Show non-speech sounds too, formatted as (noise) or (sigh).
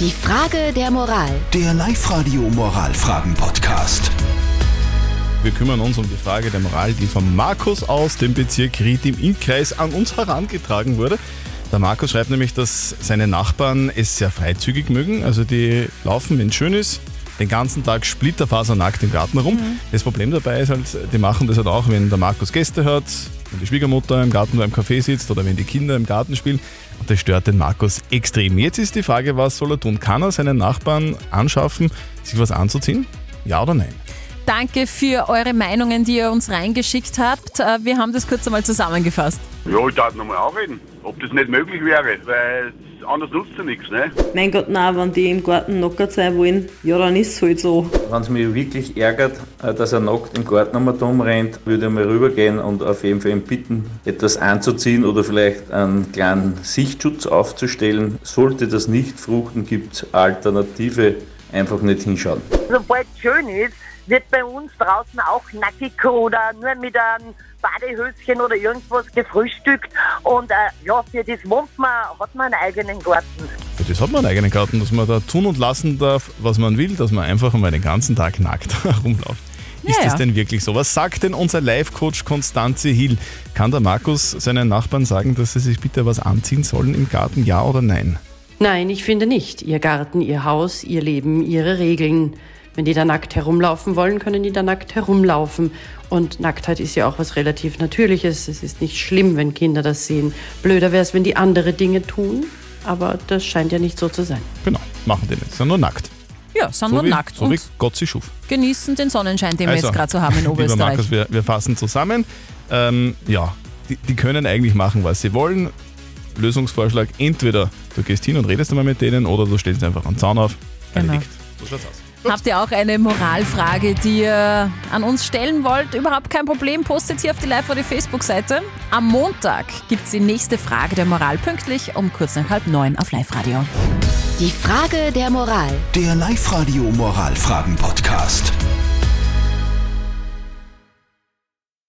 Die Frage der Moral. Der Live-Radio Moralfragen-Podcast. Wir kümmern uns um die Frage der Moral, die von Markus aus dem Bezirk Ried im Innkreis an uns herangetragen wurde. Der Markus schreibt nämlich, dass seine Nachbarn es sehr freizügig mögen. Also die laufen, wenn es schön ist, den ganzen Tag splitterfasernackt im Garten herum. Das Problem dabei ist halt, die machen das halt auch, wenn der Markus Gäste hat, wenn die Schwiegermutter im Garten beim Café sitzt oder wenn die Kinder im Garten spielen. Und das stört den Markus extrem. Jetzt ist die Frage, was soll er tun? Kann er seinen Nachbarn anschaffen, sich was anzuziehen? Ja oder nein? Danke für eure Meinungen, die ihr uns reingeschickt habt. Äh, Wir haben das kurz einmal zusammengefasst. Ja, ich darf nochmal anreden, ob das nicht möglich wäre, weil anders nutzt ja nichts, ne? Mein Gott, nein, wenn die im Garten nackert sein wollen, ja, dann ist es halt so. Wenn es mich wirklich ärgert, äh, dass er nackt im Garten einmal rumrennt, würde ich mal rübergehen und auf jeden Fall ihn bitten, etwas anzuziehen oder vielleicht einen kleinen Sichtschutz aufzustellen. Sollte das nicht fruchten, gibt es Alternative. Einfach nicht hinschauen. sobald es schön ist, wird bei uns draußen auch nackig oder nur mit einem Badehöschen oder irgendwas gefrühstückt. Und äh, ja, für das wohnt man, hat man einen eigenen Garten. Für das hat man einen eigenen Garten, dass man da tun und lassen darf, was man will, dass man einfach einmal den ganzen Tag nackt (laughs) herumläuft. Ist Ja, das ja. denn wirklich so? Was sagt denn unser Live-Coach Konstanze Hill? Kann der Markus seinen Nachbarn sagen, dass sie sich bitte was anziehen sollen im Garten, ja oder nein? Nein, ich finde nicht. Ihr Garten, ihr Haus, ihr Leben, ihre Regeln. Wenn die da nackt herumlaufen wollen, können die da nackt herumlaufen. Und Nacktheit ist ja auch was relativ Natürliches. Es ist nicht schlimm, wenn Kinder das sehen. Blöder wäre es, wenn die andere Dinge tun. Aber das scheint ja nicht so zu sein. Genau, machen die nicht, sind nur nackt. Ja, sind So nur wie, nackt so wie und Gott sie schuf. genießen den Sonnenschein, den wir Also, jetzt gerade so haben in (laughs) Lieber Oberösterreich. Markus, wir, wir fassen zusammen. Ähm, ja, die, die können eigentlich machen, was sie wollen. Lösungsvorschlag, entweder du gehst hin und redest einmal mit denen oder du stellst einfach einen Zaun auf. Genau. Erledigt. So schaut's aus. Habt ihr auch eine Moralfrage, die ihr an uns stellen wollt? Überhaupt kein Problem, postet sie auf die live die Facebook-Seite. Am Montag gibt es die nächste Frage der Moral pünktlich um kurz nach halb neun auf Live-Radio. Die Frage der Moral. Der Live-Radio Moralfragen-Podcast.